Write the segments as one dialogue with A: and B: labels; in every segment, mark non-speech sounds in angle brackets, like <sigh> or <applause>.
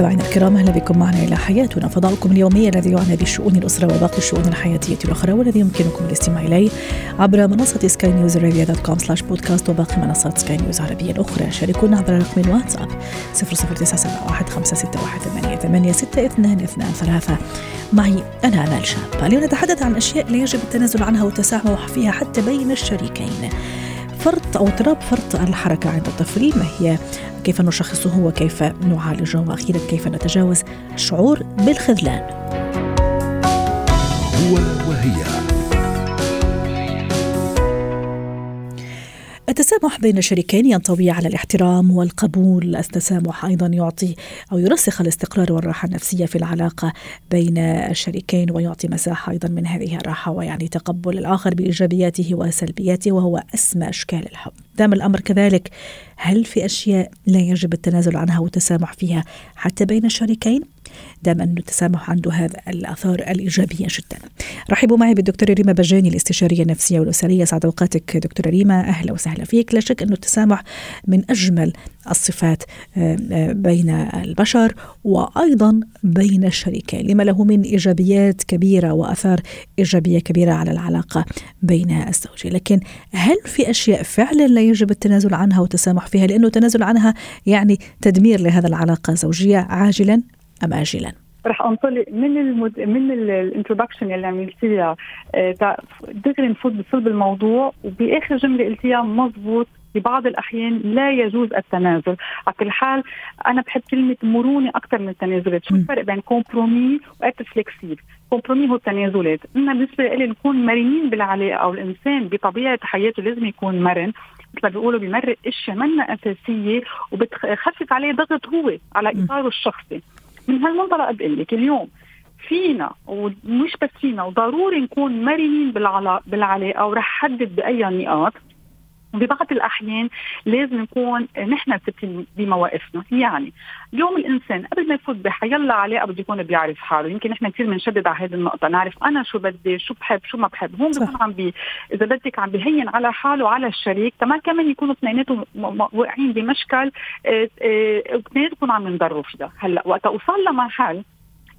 A: مستمعينا الكرام أهلا بكم معنا إلى حياتنا فضاؤكم اليومي الذي يعنى بشؤون الأسرة وباقي الشؤون الحياتية الأخرى والذي يمكنكم الاستماع إليه عبر منصة سكاي نيوز ارابيا dot com slash بودكاست وباقي منصات سكاي نيوز العربيه الأخرى. شاركونا عبر رقم الواتساب 00971 معي أنا امال شاب. اليوم نتحدث عن أشياء لا يجب التنازل عنها والتسامح فيها حتى بين الشريكين. فرط أو اضطراب فرط الحركة عند الطفل ما هي؟ كيف نشخصه وكيف نعالجه؟ وأخيرا كيف نتجاوز الشعور بالخذلان؟
B: هو وهي.
A: التسامح بين الشريكين ينطوي على الاحترام والقبول التسامح أيضا يعطي أو يرسخ الاستقرار والراحة النفسية في العلاقة بين الشريكين ويعطي مساحة أيضا من هذه الراحة ويعني تقبل الآخر بإيجابياته وسلبياته وهو أسمى أشكال الحب دام الأمر كذلك هل في أشياء لا يجب التنازل عنها والتسامح فيها حتى بين الشريكين؟ دام أن التسامح عنده هذا الآثار الإيجابية جدا. رحبوا معي بالدكتورة ريما بجاني الاستشارية النفسية والأسرية. سعد أوقاتك دكتورة ريما. أهلا وسهلا فيك. لا شك أن التسامح من أجمل الصفات آه، آه، بين البشر وأيضا بين الشريكين. لما له من إيجابيات كبيرة وأثار إيجابية كبيرة على العلاقة بين الزوجين. لكن هل في أشياء فعلا لا يجب التنازل عنها والتسامح فيها؟ لأنه التنازل عنها يعني تدمير لهذا العلاقة الزوجية عاجلا؟ أم آجلا
C: رح أنطلق من المد... من ال introduction اللي عملتيها آه، دغري نفوت بصلب الموضوع وبآخر جملة قلتيها مضبوط في بعض الأحيان لا يجوز التنازل، على كل حال أنا بحب كلمة مرونة أكثر من التنازلات، شو الفرق بين compromis و être flexible؟ compromis هو التنازلات، أنا بالنسبة لي نكون مرنين بالعلاقة أو الإنسان بطبيعة حياته لازم يكون مرن، مثل ما بيقولوا بيمرق إشياء منا أساسية وبتخفف عليه ضغط هو على إطاره الشخصي. من هالمنطلق بقول لك. اليوم فينا ومش بس فينا وضروري نكون مرنين بالعلاقة ورح حدد بأي نقاط. ببعض الأحيان لازم نكون نحن ثابتين بمواقفنا. يعني اليوم الإنسان قبل ما يفوت بحيلا علاقه بده يكون بيعرف حاله. يمكن نحن كثير بنشدد على هذه النقطة. نعرف أنا شو بدي شو بحب شو ما بحب. هون بكون عم بي إذا بدك عم بهين على حاله وعلى الشريك كمان كمان يكونوا اثنيناتهم واقعين بمشكل اثنيناتهم عم ينضروا فيها. هلأ وقت أوصل لمحل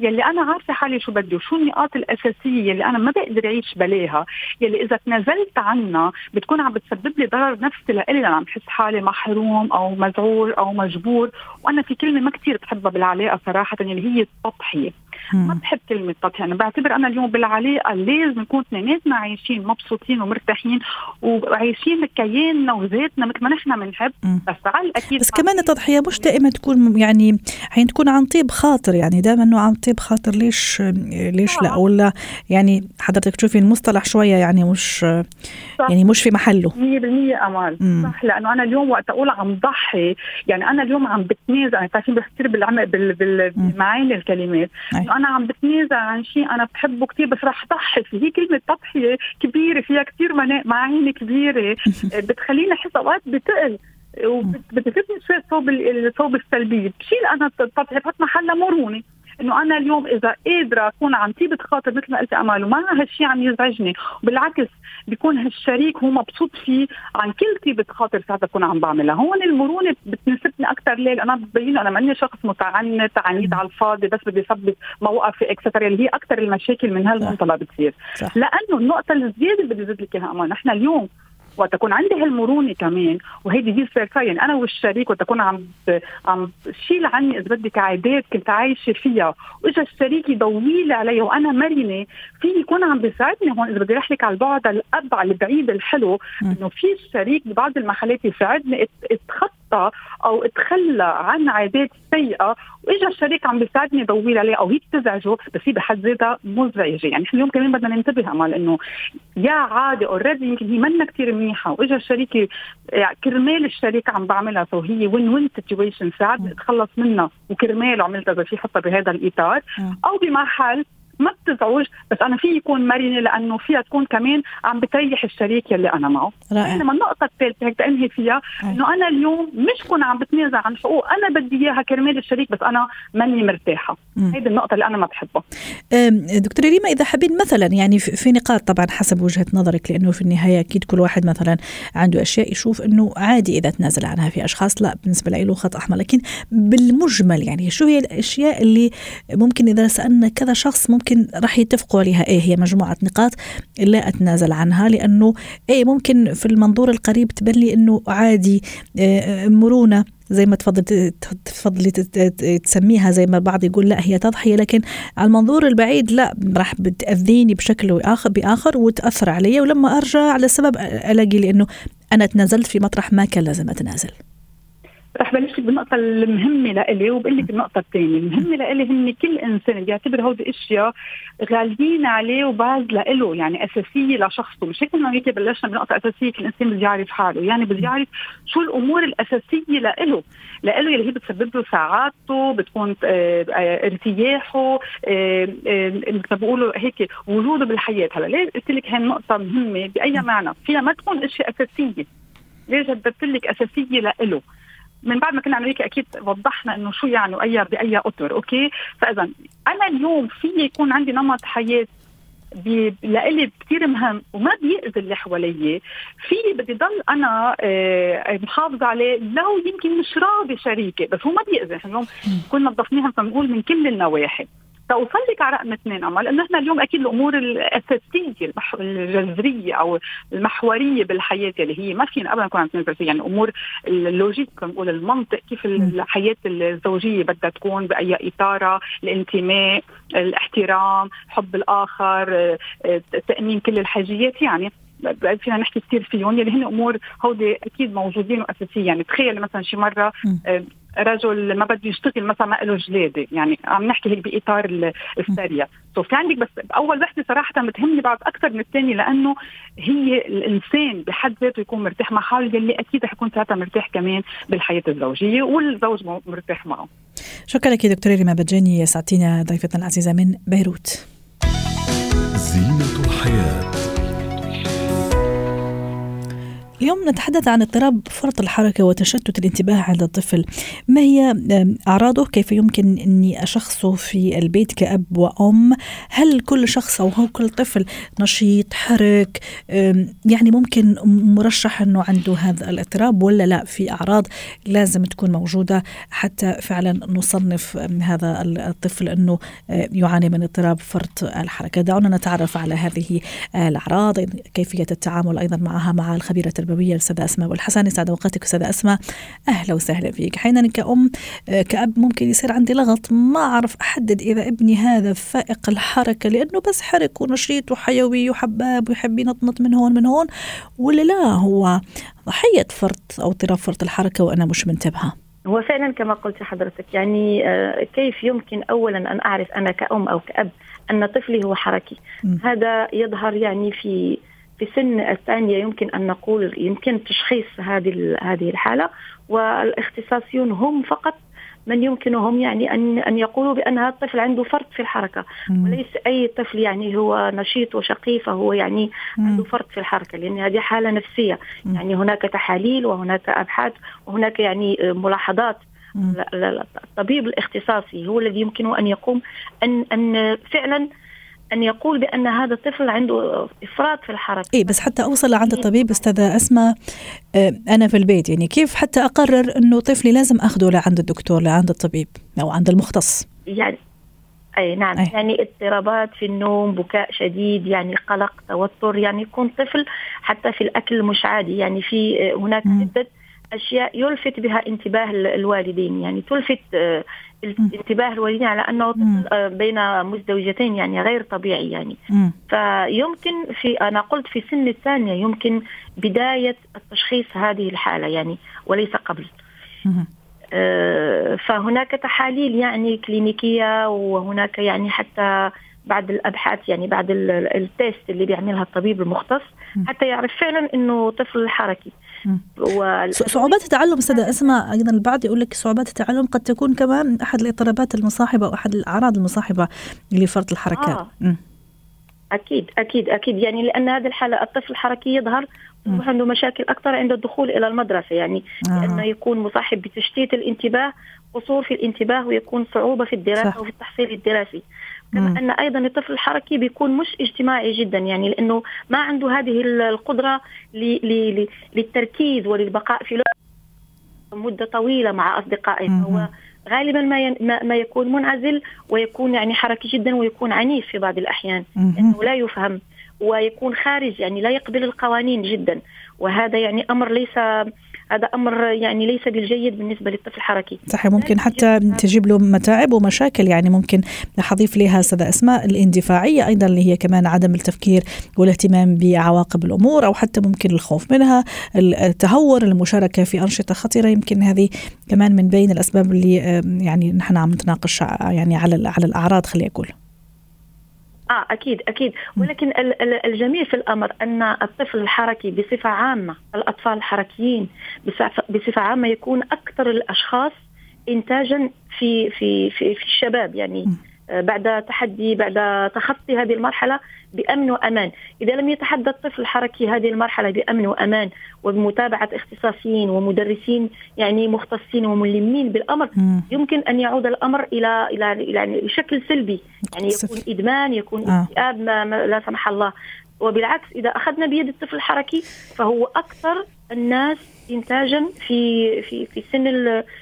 C: يلي أنا عارفة حالي شو بدي وشو النقاط الأساسية يلي أنا ما بقدر أعيش بلاها. يلي إذا تنازلت عنها بتكون عم بتسبب لي ضرر نفسي لإلي لأنا عم بحس حالي محروم أو مذعور أو مجبور. وأنا في كلمة ما كثير بحبها بالعلاقة صراحة يلي هي التضحية. ما بحب كلمة تضحية أنا بعتبر أنا اليوم بالعلاقة لازم نكون اثنيناتنا عايشين مبسوطين ومرتاحين وعايشين كياننا وذاتنا مثل ما نحن بنحب. بس على الأكيد
A: بس كمان التضحية مش دائما تكون يعني حين تكون عن طيب خاطر يعني دائما إنه عن طيب خاطر. ليش ليش لا؟ ولا يعني حضرتك تشوفي المصطلح شوية يعني مش. يعني مش في محله. 100%
C: أمال. مم. صح لأنه أنا اليوم وقت أقول عم ضحي يعني أنا اليوم عم بتنازل يعني بتعرفين بحكي بالعمل بالمعاني الكلمات. أنا عم بتنازل عن شيء أنا بحبه كثير بس رح ضحي. فيه هي كلمة تضحيه كبيرة فيها كثير معاني كبيرة. <laughs> بتخليني أحس أوقات بتقل. وبتفتني شوي صوب الصوب السلبية. بشيل أنا التضحيه بحط محلها مرونة. إنه أنا اليوم إذا قادرة أكون عن طيبه خاطر مثل ما قلت امال وما هالشيء عم يزعجني. وبالعكس بيكون هالشريك هو مبسوط فيه عن كل طيبه خاطر ساعتها بكون عم بعملها. هون المرونة بتناسبني أكثر ليه؟ أنا ببين أنا ماني شخص متعنت عنيد على الفاضي بس بدي أثبت موقفي اكسترا اللي هي أكثر المشاكل من هالمنطلق بتصير. لأنه النقطة الزيادة اللي بدي ازيد لك إياها أمان نحن اليوم وقت تكون عندي هالمرونة كمان وهيدي هي الفير يعني أنا والشريك وقت اكون عم عم شيل عني إذا بدك عادات كنت عايشة فيها. وإجا الشريك يضوي لي علي وأنا مرنة في يكون عم بيساعدني هون إذا بدي أحكي لك على البعد الأبعد البعيد الحلو. إنه في الشريك ببعض المحلات يساعدني إتخطى أو اتخلى عن عادات سيئة وإجا الشريك عم بيساعدني ضوي عليه أو هي بتزعجه بس هي بحد ذاتها مزعجه يعني إحنا اليوم كمان بدنا ننتبه امال إنه يا عادي already يمكن هي منا كثير منيحة وإجا الشريك يعني كرمال الشريك عم بعملها. so هي win win situation ساعات اتخلص منها وكرماله عملتها إذا في حطها بهذا الإطار. أو بمحل ما بتزعج بس أنا في يكون مرنة لأنه فيها تكون كمان عم بتريح الشريك يلي أنا معه.
A: رائع.
C: لما النقطة الثالثة هيك انهي فيها؟ إنه أنا اليوم مش كون عم بتنازل عن حقوق أنا بدي إياها كرمال الشريك بس أنا ماني مرتاحة. هيدي النقطة اللي أنا ما بحبها.
A: دكتورة ريما إذا حابين مثلا يعني في نقاط طبعا حسب وجهة نظرك لأنه في النهاية أكيد كل واحد مثلا عنده أشياء يشوف إنه عادي إذا تنازل عنها في أشخاص. لا بالنسبة له خط أحمر. لكن بالمجمل يعني شو هي الأشياء اللي ممكن إذا سألنا كذا شخص ممكن راح يتفقوا عليها. إيه هي مجموعة نقاط لا أتنازل عنها لأنه إيه ممكن في المنظور القريب تبان لي إنه عادي آه، مرونة زي ما تفضل تفضلي تسميها زي ما البعض يقول لا هي تضحية لكن على المنظور البعيد لا راح بتأذيني بشكل اخر بآخر وتأثر علي ولما أرجع على سبب ألاقي لأنه أنا تنازلت في مطرح ما كان لازم أتنازل.
C: رح بلش بالنقطة المهمة لإلي وبقول لك النقطة الثانية، المهمة لإلي هن كل إنسان بيعتبر هودي أشياء غاليين عليه وباز لإله يعني أساسية لشخصه، مش هيك هيك بلشنا بنقطة أساسية كل إنسان بده يعرف حاله، يعني بده يعرف شو الأمور الأساسية لإله، لإله اللي هي بتسبب له سعادته، بتكون آه، آه، ارتياحه، آه، مثل بيقولوا هيك وجوده بالحياة، هلا ليه قلت لك هي النقطة مهمة بأي معنى؟ فيها ما تكون أشياء أساسية. ليش شددت لك أساسية لإله؟ من بعد ما كنا أمريكا أكيد وضحنا إنه شو يعني why بأي أطر okay؟ فاذا أنا اليوم في يكون عندي نمط حياة لإلي كثير مهم وما بيأذي اللي حوالي في بدي ضل أنا آه، محافظة عليه لو يمكن مش راضي شريكي بس هو ما بيأذي. اليوم كنا نظفناها نقول من كل النواحي. توصل لك على رقم اثنين امل لأنه إحنا اليوم أكيد الأمور الاساسيه الجذرية أو المحورية بالحياة اللي هي ما فينا ابدا نكون عم يعني أمور اللوجيك نقول المنطق كيف الحياة الزوجية بدها تكون بأي إطار الانتماء الاحترام حب الآخر تأمين كل الحاجيات يعني فينا نحكي كثير فيهم يلي هن أمور هودي أكيد موجودين واساسيين يعني تخيل مثلا شي مرة رجل ما بده يشتغل مثلا ما له جلادة. يعني عم نحكي هيك بإطار السريع. سو في عندك بس أول وحدة صراحة بتهمني بعد أكثر من الثانية لأنه هي الإنسان بحد ذاته يكون مرتاح مع حاله يلي أكيد رح يكون ساعتها مرتاح كمان بالحياة الزوجية والزوج مرتاح معه.
A: شكرا لك دكتورة ريما بجاني ساعتينا ضيفتنا العزيزة من بيروت. اليوم نتحدث عن اضطراب فرط الحركة وتشتت الانتباه عند الطفل. ما هي أعراضه؟ كيف يمكن أني أشخصه في البيت كأب وأم؟ هل كل شخص أو كل طفل نشيط حرك؟ يعني ممكن مرشح أنه عنده هذا الاضطراب ولا لا؟ في أعراض لازم تكون موجودة حتى فعلا نصنف هذا الطفل أنه يعاني من اضطراب فرط الحركة. دعونا نتعرف على هذه الأعراض كيفية التعامل أيضا معها مع الخبيرة التربوية الاستاذه أسماء والحسن يسعد أوقاتك أستاذة أسماء. أهلا وسهلا فيك. أحيانا كأم آه، كأب ممكن يصير عندي لغط. ما أعرف أحدد إذا ابني هذا فائق الحركة لأنه بس حرك ونشيط وحيوي وحباب ويحب ينطنط من هون من هون. ولا لا هو ضحية فرط أو اضطراب فرط الحركة وأنا مش منتبهة؟
D: هو فعلا كما قلت حضرتك يعني آه، كيف يمكن اولا أن أعرف أنا كأم أو كأب أن طفلي هو حركي؟ م. هذا يظهر يعني في في سن الثانية يمكن أن نقول يمكن تشخيص هذه هذه الحالة والاختصاصيون هم فقط من يمكنهم يعني ان أن يقولوا بأن هذا الطفل عنده فرط في الحركة. وليس أي طفل يعني هو نشيط وشقي فهو يعني عنده فرط في الحركة لأن هذه حالة نفسية. يعني هناك تحاليل وهناك أبحاث وهناك يعني ملاحظات. الطبيب الاختصاصي هو الذي يمكنه أن يقوم ان أن فعلا أن يقول بأن هذا الطفل عنده إفراط في الحركة.
A: اي بس حتى أوصل لعند الطبيب أستاذة أسماء آه، أنا في البيت يعني كيف حتى أقرر إنه طفلي لازم اخذه لعند الدكتور لعند الطبيب أو عند المختص؟
D: يعني أي نعم أي. يعني اضطرابات في النوم بكاء شديد يعني قلق توتر يعني يكون طفل حتى في الأكل مش عادي يعني في هناك عدة أشياء يلفت بها انتباه الوالدين يعني تلفت آه، انتباه الوالدين على أنه آه، بين مزدوجتين يعني غير طبيعي يعني. فيمكن في أنا قلت في سن الثانية يمكن بداية التشخيص هذه الحالة يعني وليس قبل. آه، فهناك تحاليل يعني كلينيكية وهناك يعني حتى بعد الأبحاث يعني بعد التيست اللي بيعملها الطبيب المختص حتى يعرف فعلا إنه طفل حركي.
A: صعوبات التعلم أستاذة أسماء أيضا البعض يقول لك صعوبات التعلم قد تكون كمان أحد الإضطرابات المصاحبة أو أحد الأعراض المصاحبة لفرط الحركات آه.
D: أكيد أكيد أكيد يعني لأن هذه الحالة الطفل الحركي يظهر يصبح عنده مشاكل أكثر عند الدخول إلى المدرسة يعني آه. لأنه يكون مصاحب بتشتيت الانتباه قصور في الانتباه ويكون صعوبة في الدراسة صح. وفي التحصيل الدراسي كما. أن أيضا الطفل الحركي بيكون مش اجتماعي جدا يعني لأنه ما عنده هذه القدرة للتركيز وللبقاء في مدة طويلة مع أصدقائه. فهو غالبا ما ما يكون منعزل ويكون يعني حركي جدا ويكون عنيف في بعض الأحيان لأنه لا يفهم ويكون خارج يعني لا يقبل القوانين جدا. وهذا يعني أمر ليس هذا أمر يعني ليس بالجيد بالنسبة للطفل الحركي.
A: صحيح ممكن حتى تجيب له متاعب ومشاكل يعني ممكن حضيف لها استاذه أسماء الاندفاعية أيضا اللي هي كمان عدم التفكير والاهتمام بعواقب الأمور أو حتى ممكن الخوف منها التهور المشاركة في أنشطة خطيرة. يمكن هذه كمان من بين الأسباب اللي يعني نحن عم نتناقش يعني على على الأعراض خليني أقول.
D: آه أكيد أكيد. ولكن الجميل في الأمر أن الطفل الحركي بصفة عامة الأطفال الحركيين بصفة عامة يكون أكثر الأشخاص انتاجا في في في, في الشباب. يعني بعد تحدي بعد تخطي هذه المرحلة بأمن وأمان، إذا لم يتحدى الطفل الحركي هذه المرحلة بأمن وأمان وبمتابعة اختصاصيين ومدرسين يعني مختصين وملمين بالأمر مم. يمكن أن يعود الأمر إلى إلى يعني بشكل سلبي، يعني يكون إدمان يكون آه. اكتئاب لا سمح الله وبالعكس إذا أخذنا بيد الطفل الحركي فهو أكثر الناس انتاجا في في في سن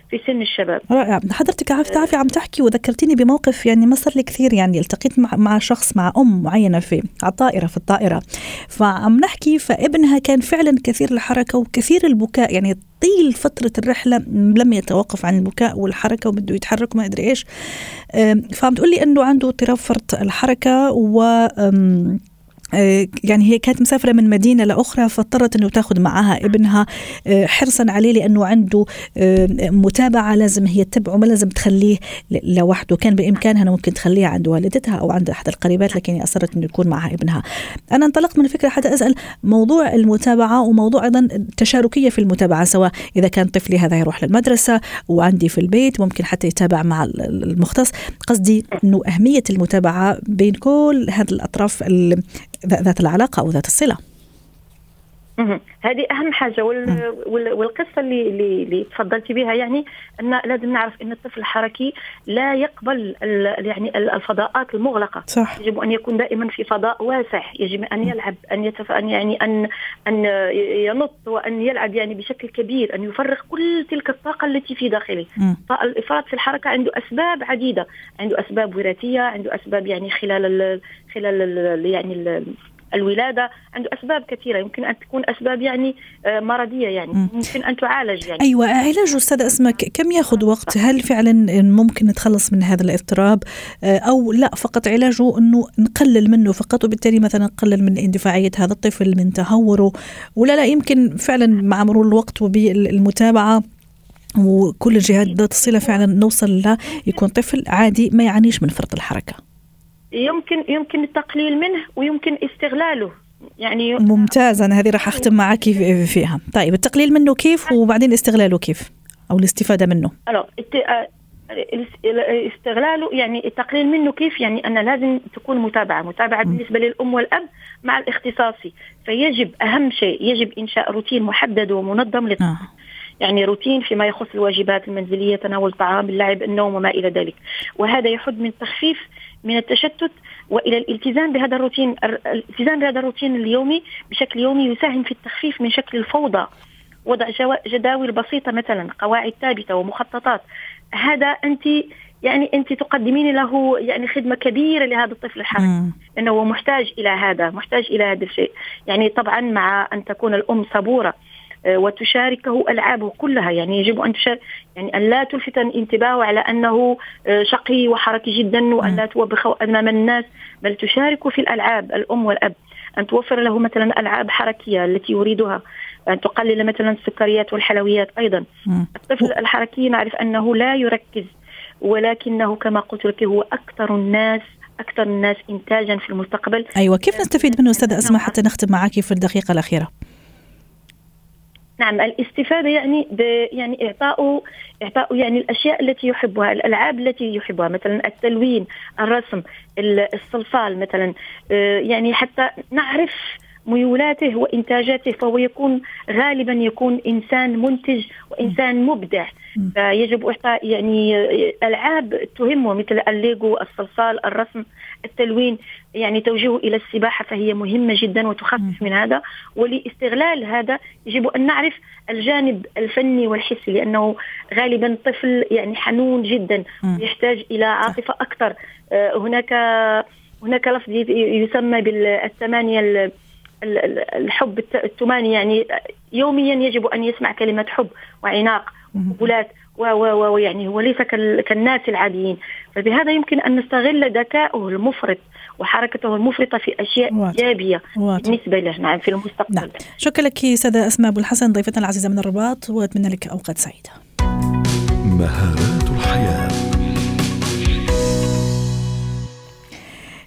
D: في سن الشباب.
A: رائع. حضرتك عارف تعرفي عم تحكي وذكرتيني بموقف يعني ما صار لي كثير يعني التقيت مع مع شخص مع أم معينة في على الطائرة في الطائرة. فعم نحكي فابنها كان فعلا كثير الحركة وكثير البكاء. يعني طيل فترة الرحلة لم يتوقف عن البكاء والحركة وبده يتحرك وما أدري إيش. فعم تقول لي أنه عنده اضطراب فرط الحركة و يعني هي كانت مسافرة من مدينة لأخرى فاضطرت أنه تاخذ معها ابنها آه، حرصا عليه لأنه عنده آه، متابعة لازم هي تتبعه ما لازم تخليه لوحده. كان بإمكانها أنه ممكن تخليها عند والدتها أو عند أحد القريبات لكن هي أصرت أنه يكون معها ابنها. أنا انطلقت من فكرة حتى أسأل موضوع المتابعة وموضوع أيضا التشاركية في المتابعة سواء إذا كان طفلي هذا يروح للمدرسة وعندي في البيت ممكن حتى يتابع مع المختص. قصدي أنه أهمية المتابعة بين كل هذه الأطراف ذات العلاقة أو ذات الصلة.
D: هذه أهم حاجة وال... والقصة اللي اللي, اللي تفضلتي بها يعني أن لازم نعرف أن الطفل الحركي لا يقبل ال... يعني الفضاءات المغلقة.
A: صح.
D: يجب أن يكون دائما في فضاء واسع. يجب أن يلعب أن يتف... أن يعني ان أن ينط وأن يلعب يعني بشكل كبير أن يفرغ كل تلك الطاقة التي في داخله. الإفراط في الحركة عنده أسباب عديدة. عنده أسباب وراثية عنده أسباب يعني خلال ال... خلال ال... يعني ال... الولادة عنده أسباب كثيرة. يمكن أن تكون أسباب يعني آه، مرضية يعني. ممكن أن تعالج يعني.
A: أيوه علاج أستاذ أسماء كم ياخذ وقت؟ هل فعلا ممكن نتخلص من هذا الاضطراب؟ آه، أو لا فقط علاجه إنه نقلل منه فقط وبالتالي مثلا نقلل من اندفاعية هذا الطفل من تهوره؟ ولا لا يمكن فعلا مع مرور الوقت وبالمتابعة وكل الجهات ذات الصلة فعلا نوصل له يكون طفل عادي ما يعانيش من فرط الحركة.
D: يمكن يمكن التقليل منه ويمكن استغلاله. يعني
A: ممتاز أنا هذه راح أختم معك فيها. طيب التقليل منه كيف؟ وبعدين استغلاله كيف؟ أو الاستفادة منه.
D: استغلاله يعني التقليل منه كيف؟ يعني أن لازم تكون متابعة. متابعة بالنسبة للأم والأب مع الاختصاصي. فيجب أهم شيء يجب إنشاء روتين محدد ومنظم للطفل. آه. يعني روتين فيما يخص الواجبات المنزلية تناول الطعام اللعب النوم وما إلى ذلك. وهذا يحد من تخفيف من التشتت وإلى الالتزام بهذا الروتين الالتزام بهذا الروتين اليومي بشكل يومي يساهم في التخفيف من شكل الفوضى. وضع جداول بسيطة مثلا قواعد ثابتة ومخططات. هذا أنت يعني أنت تقدمين له يعني خدمة كبيرة لهذا الطفل الحركي لأنه هو محتاج إلى هذا محتاج إلى هذا الشيء. يعني طبعا مع أن تكون الأم صبورة وتشاركه ألعابه كلها. يعني يجب أن تشارك يعني أن لا تلفت انتباهه على أنه آه، شقي وحركي جدا وأن لا توبخه أمام الناس بل تشارك في الألعاب الأم والأب. أن توفر له مثلا ألعاب حركية التي يريدها. أن تقلل مثلا السكريات والحلويات أيضا. الطفل الحركي نعرف أنه لا يركز ولكنه كما قلت لك هو أكثر الناس أكثر الناس انتاجا في المستقبل.
A: أيوه كيف نستفيد منه أستاذة أسماء حتى نختم معك في الدقيقة الأخيرة؟
D: نعم الاستفادة يعني يعني إعطاء إعطاء يعني الأشياء التي يحبها الألعاب التي يحبها مثلا التلوين الرسم الصلصال مثلا. آه، يعني حتى نعرف ميولاته وإنتاجاته فهو يكون غالبا يكون إنسان منتج وإنسان مبدع. فيجب إعطاء يعني ألعاب تهمه مثل الليجو الصلصال الرسم. التلوين يعني توجيهه إلى السباحة فهي مهمة جدا وتخفف من هذا ولاستغلال هذا يجب أن نعرف الجانب الفني والحسي لأنه غالبا طفل يعني حنون جدا يحتاج إلى عاطفة أكثر. آه، هناك هناك لفظ يسمى بالثمانية الحب التماني يعني يوميا يجب أن يسمع كلمة حب وعناق وقبلات ويعني هو ليس كالناس العاديين. فبهذا يمكن أن نستغل ذكائه المفرط وحركته المفرطة في أشياء إيجابية بالنسبة له نعم في المستقبل. نعم.
A: شكرا لك سادة أسماء أبو الحسن ضيفتنا العزيزة من الرباط وأتمنى لك أوقات سعيدة. مهارات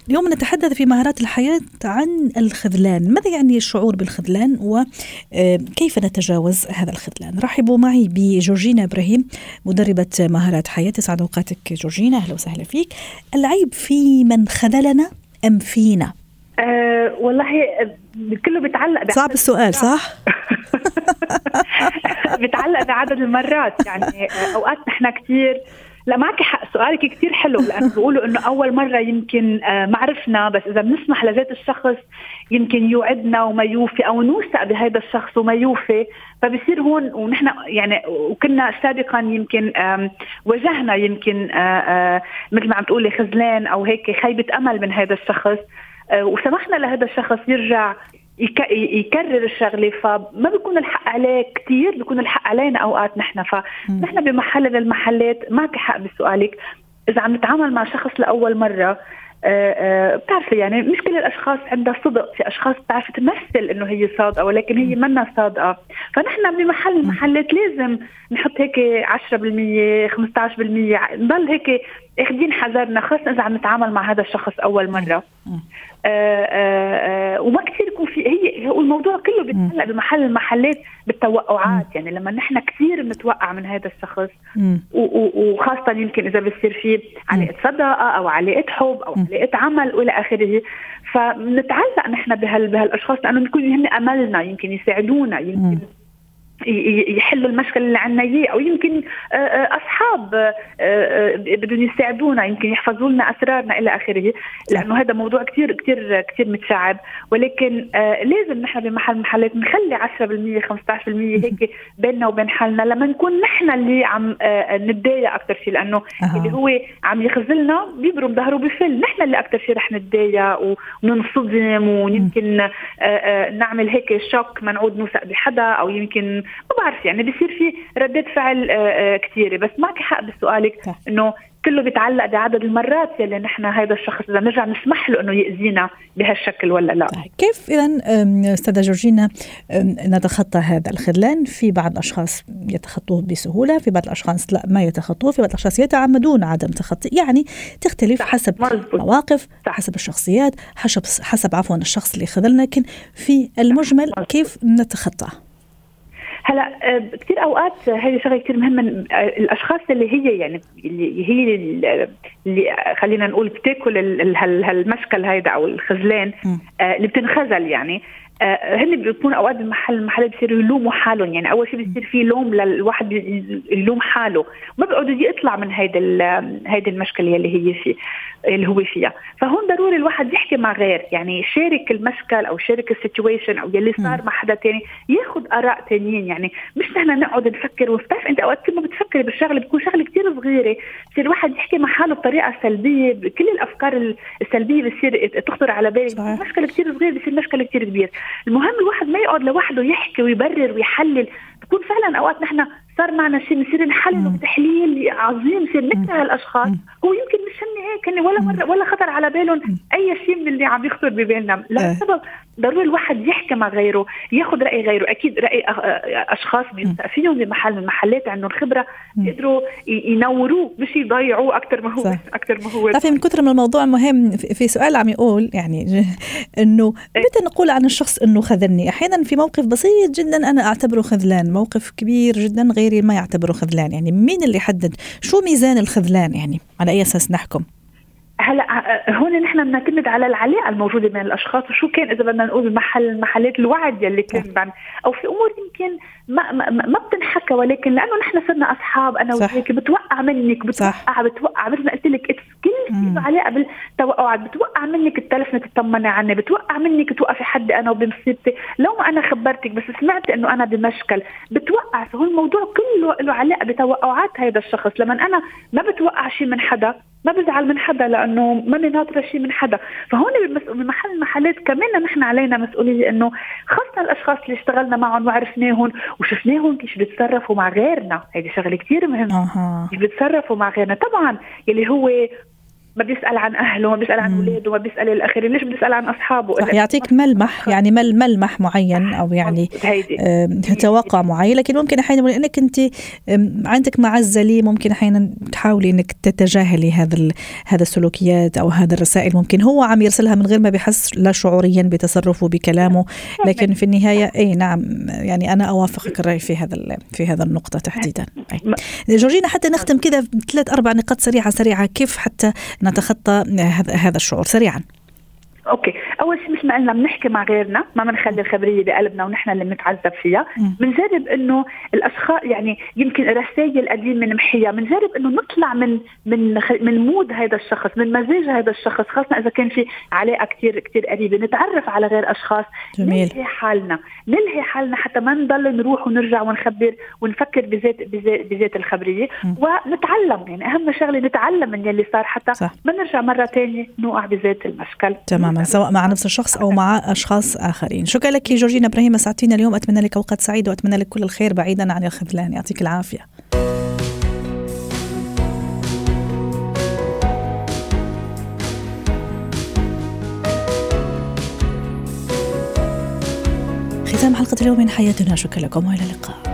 A: اليوم نتحدث في مهارات الحياة عن الخذلان. ماذا يعني الشعور بالخذلان وكيف آه، نتجاوز هذا الخذلان؟ رحبوا معي بجورجينا إبراهيم مدربة مهارات حياة. تسعد أوقاتك جورجينا أهلا وسهلا فيك. العيب في من خذلنا أم فينا؟
E: أه والله كله بيتعلق
A: صعب السؤال صح؟ <laughs> <laughs>
E: بيتعلق بعدد المرات. يعني أوقات نحن كثير لا معك حق سؤالك كثير حلو لأنه <laughs> بيقولوا إنه أول مرة يمكن آه، ما عرفنا بس إذا بنسمح لذات الشخص يمكن يوعدنا وما يوفي أو نوثق بهذا الشخص وما يوفي فبصير هون ونحن يعني وكنا سابقا يمكن واجهنا يمكن آه، آه، مثل ما عم تقولي خذلان أو هيك خيبة أمل من هذا الشخص وسمحنا لهذا الشخص يرجع يكرر الشغلة فما بيكون الحق عليه كثير بيكون الحق علينا أوقات نحن. فنحن بمحل من المحلات معك حق بسؤالك. إذا عم نتعامل مع شخص لأول مرة آه، آه، بتعرفي يعني مش كل الأشخاص عندها صدق. في أشخاص بتعرف تمثل إنه هي صادقة ولكن هي منا صادقة. فنحن بمحل المحلات لازم نحط هيك 10% 15% نضل هيك أخذين حذرنا خاصة إذا عم نتعامل مع هذا الشخص أول مرة. آآ آآ وما كثير يكون في هي هو الموضوع كله بيتعلق بمحل المحلات بالتوقعات. يعني لما نحن كثير بنتوقع من هذا الشخص وخاصة يمكن إذا بصير في علاقة صداقة أو علاقة حب أو علاقة عمل وإلى آخره. فبنتعلق نحن بهال بهالأشخاص لأنه بيكون هن أملنا يمكن يساعدونا يمكن يحلوا المشكل اللي عندنا إياه أو يمكن آه، آه، أصحاب آه، بدهم يساعدونا يمكن يحفظوا لنا أسرارنا إلى آخره. لأنه هذا موضوع كثير كثير كثير متشعب. ولكن لازم نحن بمحل محلات نخلي 10% 15% هيك <laughs> بيننا وبين حالنا لما نكون نحن اللي عم نتضايق أكثر شيء لأنه أه. اللي هو عم يخذلنا بيبرم ظهره بفل. نحن اللي أكثر شيء رح نتضايق وننصدم ويمكن نعمل هيك شوك ما نعود نوثق بحدا أو يمكن ما بعرف يعني بصير في ردة فعل آه، آه، كثيره بس معك حق بسؤالك إنه كله بيتعلق بعدد المرات يلي نحن هذا الشخص إذا نرجع نسمح له إنه يأذينا بهالشكل ولا لا؟
A: طيب، كيف اذا أستاذة جورجينا نتخطى هذا الخذلان؟ في بعض الأشخاص يتخطوه بسهولة في بعض الأشخاص لا ما يتخطوه في بعض الأشخاص يتعمدون عدم تخطي يعني تختلف حسب المواقف حسب الشخصيات حسب حسب عفوا الشخص اللي خذلنا لكن في المجمل كيف نتخطاه
E: هلا آه، كثير أوقات هذه شغلة كثير مهمة آه، الأشخاص اللي هي يعني اللي هي اللي خلينا نقول بتاكل هالمشكل هيدا أو الخذلان آه، اللي بتنخزل يعني هن بيكونوا أوقات بمحل المحلات بصيروا يلوموا حالهم. يعني أول شيء بيصير في لوم للواحد يلوم حاله. ما بيقعدوا يطلع من هيدا هيدي المشكلة اللي هي فيه اللي هو فيها. فهون ضروري الواحد يحكي مع غير. يعني يشارك المشكل أو يشارك السيتويشن أو يلي صار مع حدا تاني ياخذ آراء تانيين. يعني مش نحن نقعد نفكر. وبتعرف أنت أوقات ما بتفكري بالشغلة بتكون شغلة كثير صغيرة. بصير الواحد يحكي مع حاله بطريقة سلبية. كل الأفكار السلبية بتصير تخطر على بالي. مشكلة كثير صغيرة بصير مشكلة كثير كبير. المهم الواحد ما يقعد لوحده يحكي ويبرر ويحلل. بكون فعلا أوقات نحن صار معنا شيء بنصير نحلل بتحليل عظيم بصير نكره الاشخاص هو يمكن مش هن هيك ولا مرة ولا خطر على بالهم أي شيء من اللي عم يخطر ببالنا. لسبب إيه. ضروري الواحد يحكي مع غيره ياخذ رأي غيره. أكيد رأي أشخاص فيهم بمحل من المحلات عندهم خبرة يقدروا ينوروه مش يضيعوه أكثر ما هو أكثر ما هو.
A: تعرفي من كثر من الموضوع مهم في سؤال عم يقول يعني <laughs> إنه إيه. متى نقول عن الشخص إنه خذلني؟ أحيانا في موقف بسيط جدا أنا أعتبره خذلان موقف كبير جدا غيري ما يعتبره خذلان. يعني مين اللي يحدد؟ شو ميزان الخذلان يعني؟ على أي أساس نحكم؟
E: هلا هون نحن بنعتمد على العلاقة الموجودة بين الأشخاص وشو كان إذا بدنا نقول محل محلات الوعد يلي كان نعم. أو في أمور يمكن ما ما, ما بتنحكى ولكن لأنه نحن صرنا أصحاب أنا وياك بتوقع منك بتوقع صح. بتوقع مثل ما قلت لك كل شيء علاقة بالتوقعات بتوقع منك التلفنه تطمني عني بتوقع منك توقفي حدي أنا وبمصيبتي لو ما أنا خبرتك بس سمعت إنه أنا بمشكل بتوقع فهو الموضوع كله له علاقه بتوقعات هذا الشخص؟ لما أنا ما بتوقع شيء من حدا ما بزعل من حدا لأنه ماني ناطرة شيء من حدا. فهون بمحل المحلات كمان نحن علينا مسؤولية إنه خاصة الأشخاص اللي اشتغلنا معهم وعرفناهم وشفناهم كيف بيتصرفوا مع غيرنا. هذه شغلة كثير
A: مهمة.
E: كيف بيتصرفوا مع غيرنا. طبعا يلي هو ما بيسأل عن أهله ما بيسأل عن اولاده ما بيسأل الآخرين ليش بيسأل عن أصحابه؟
A: صح يعطيك ملمح يعني مل ملمح معين أو يعني توقع معين. لكن ممكن أحيانا إنك أنت عندك معزة ممكن أحيانا تحاولي إنك تتجاهلي هذا هذا السلوكيات أو هذا الرسائل. ممكن هو عم يرسلها من غير ما بيحس لا شعوريا بتصرفه بكلامه. لكن في النهاية إي نعم يعني أنا أوافقك الرأي في هذا في هذا النقطة تحديدا. جورجينا حتى نختم كذا ثلاث أربع نقاط سريعة سريعة كيف حتى نتخطى هذا الشعور سريعا.
E: okay. أول شيء مثل ما قلنا بنحكي مع غيرنا ما بنخلي الخبرية بقلبنا ونحن اللي بنتعذب فيها. بنجرب إنه الأشخاص يعني يمكن رسائل قديم نمحيها بنجرب إنه نطلع من من من mood هذا الشخص من مزاج هذا الشخص خاصة إذا كان في علاقة كثير كثير قريبة. نتعرف على غير أشخاص
A: جميل.
E: نلهي حالنا نلهي حالنا حتى ما نضل نروح ونرجع ونخبر ونفكر بذات بذات, بذات الخبرية. م. ونتعلم يعني أهم شغلة نتعلم من يلي صار حتى صح. ما نرجع مرة ثانية نوقع بذات المشكل.
A: تمام تماما سواء مع نفس الشخص أو مع أشخاص آخرين. شكرا لك جورجينا إبراهيم اسعدتينا اليوم. أتمنى لك أوقات سعيدة وأتمنى لك كل الخير بعيدا عن الخذلان. يعطيك العافية. ختام حلقة اليوم من حياتنا. شكرا لكم. وإلى اللقاء.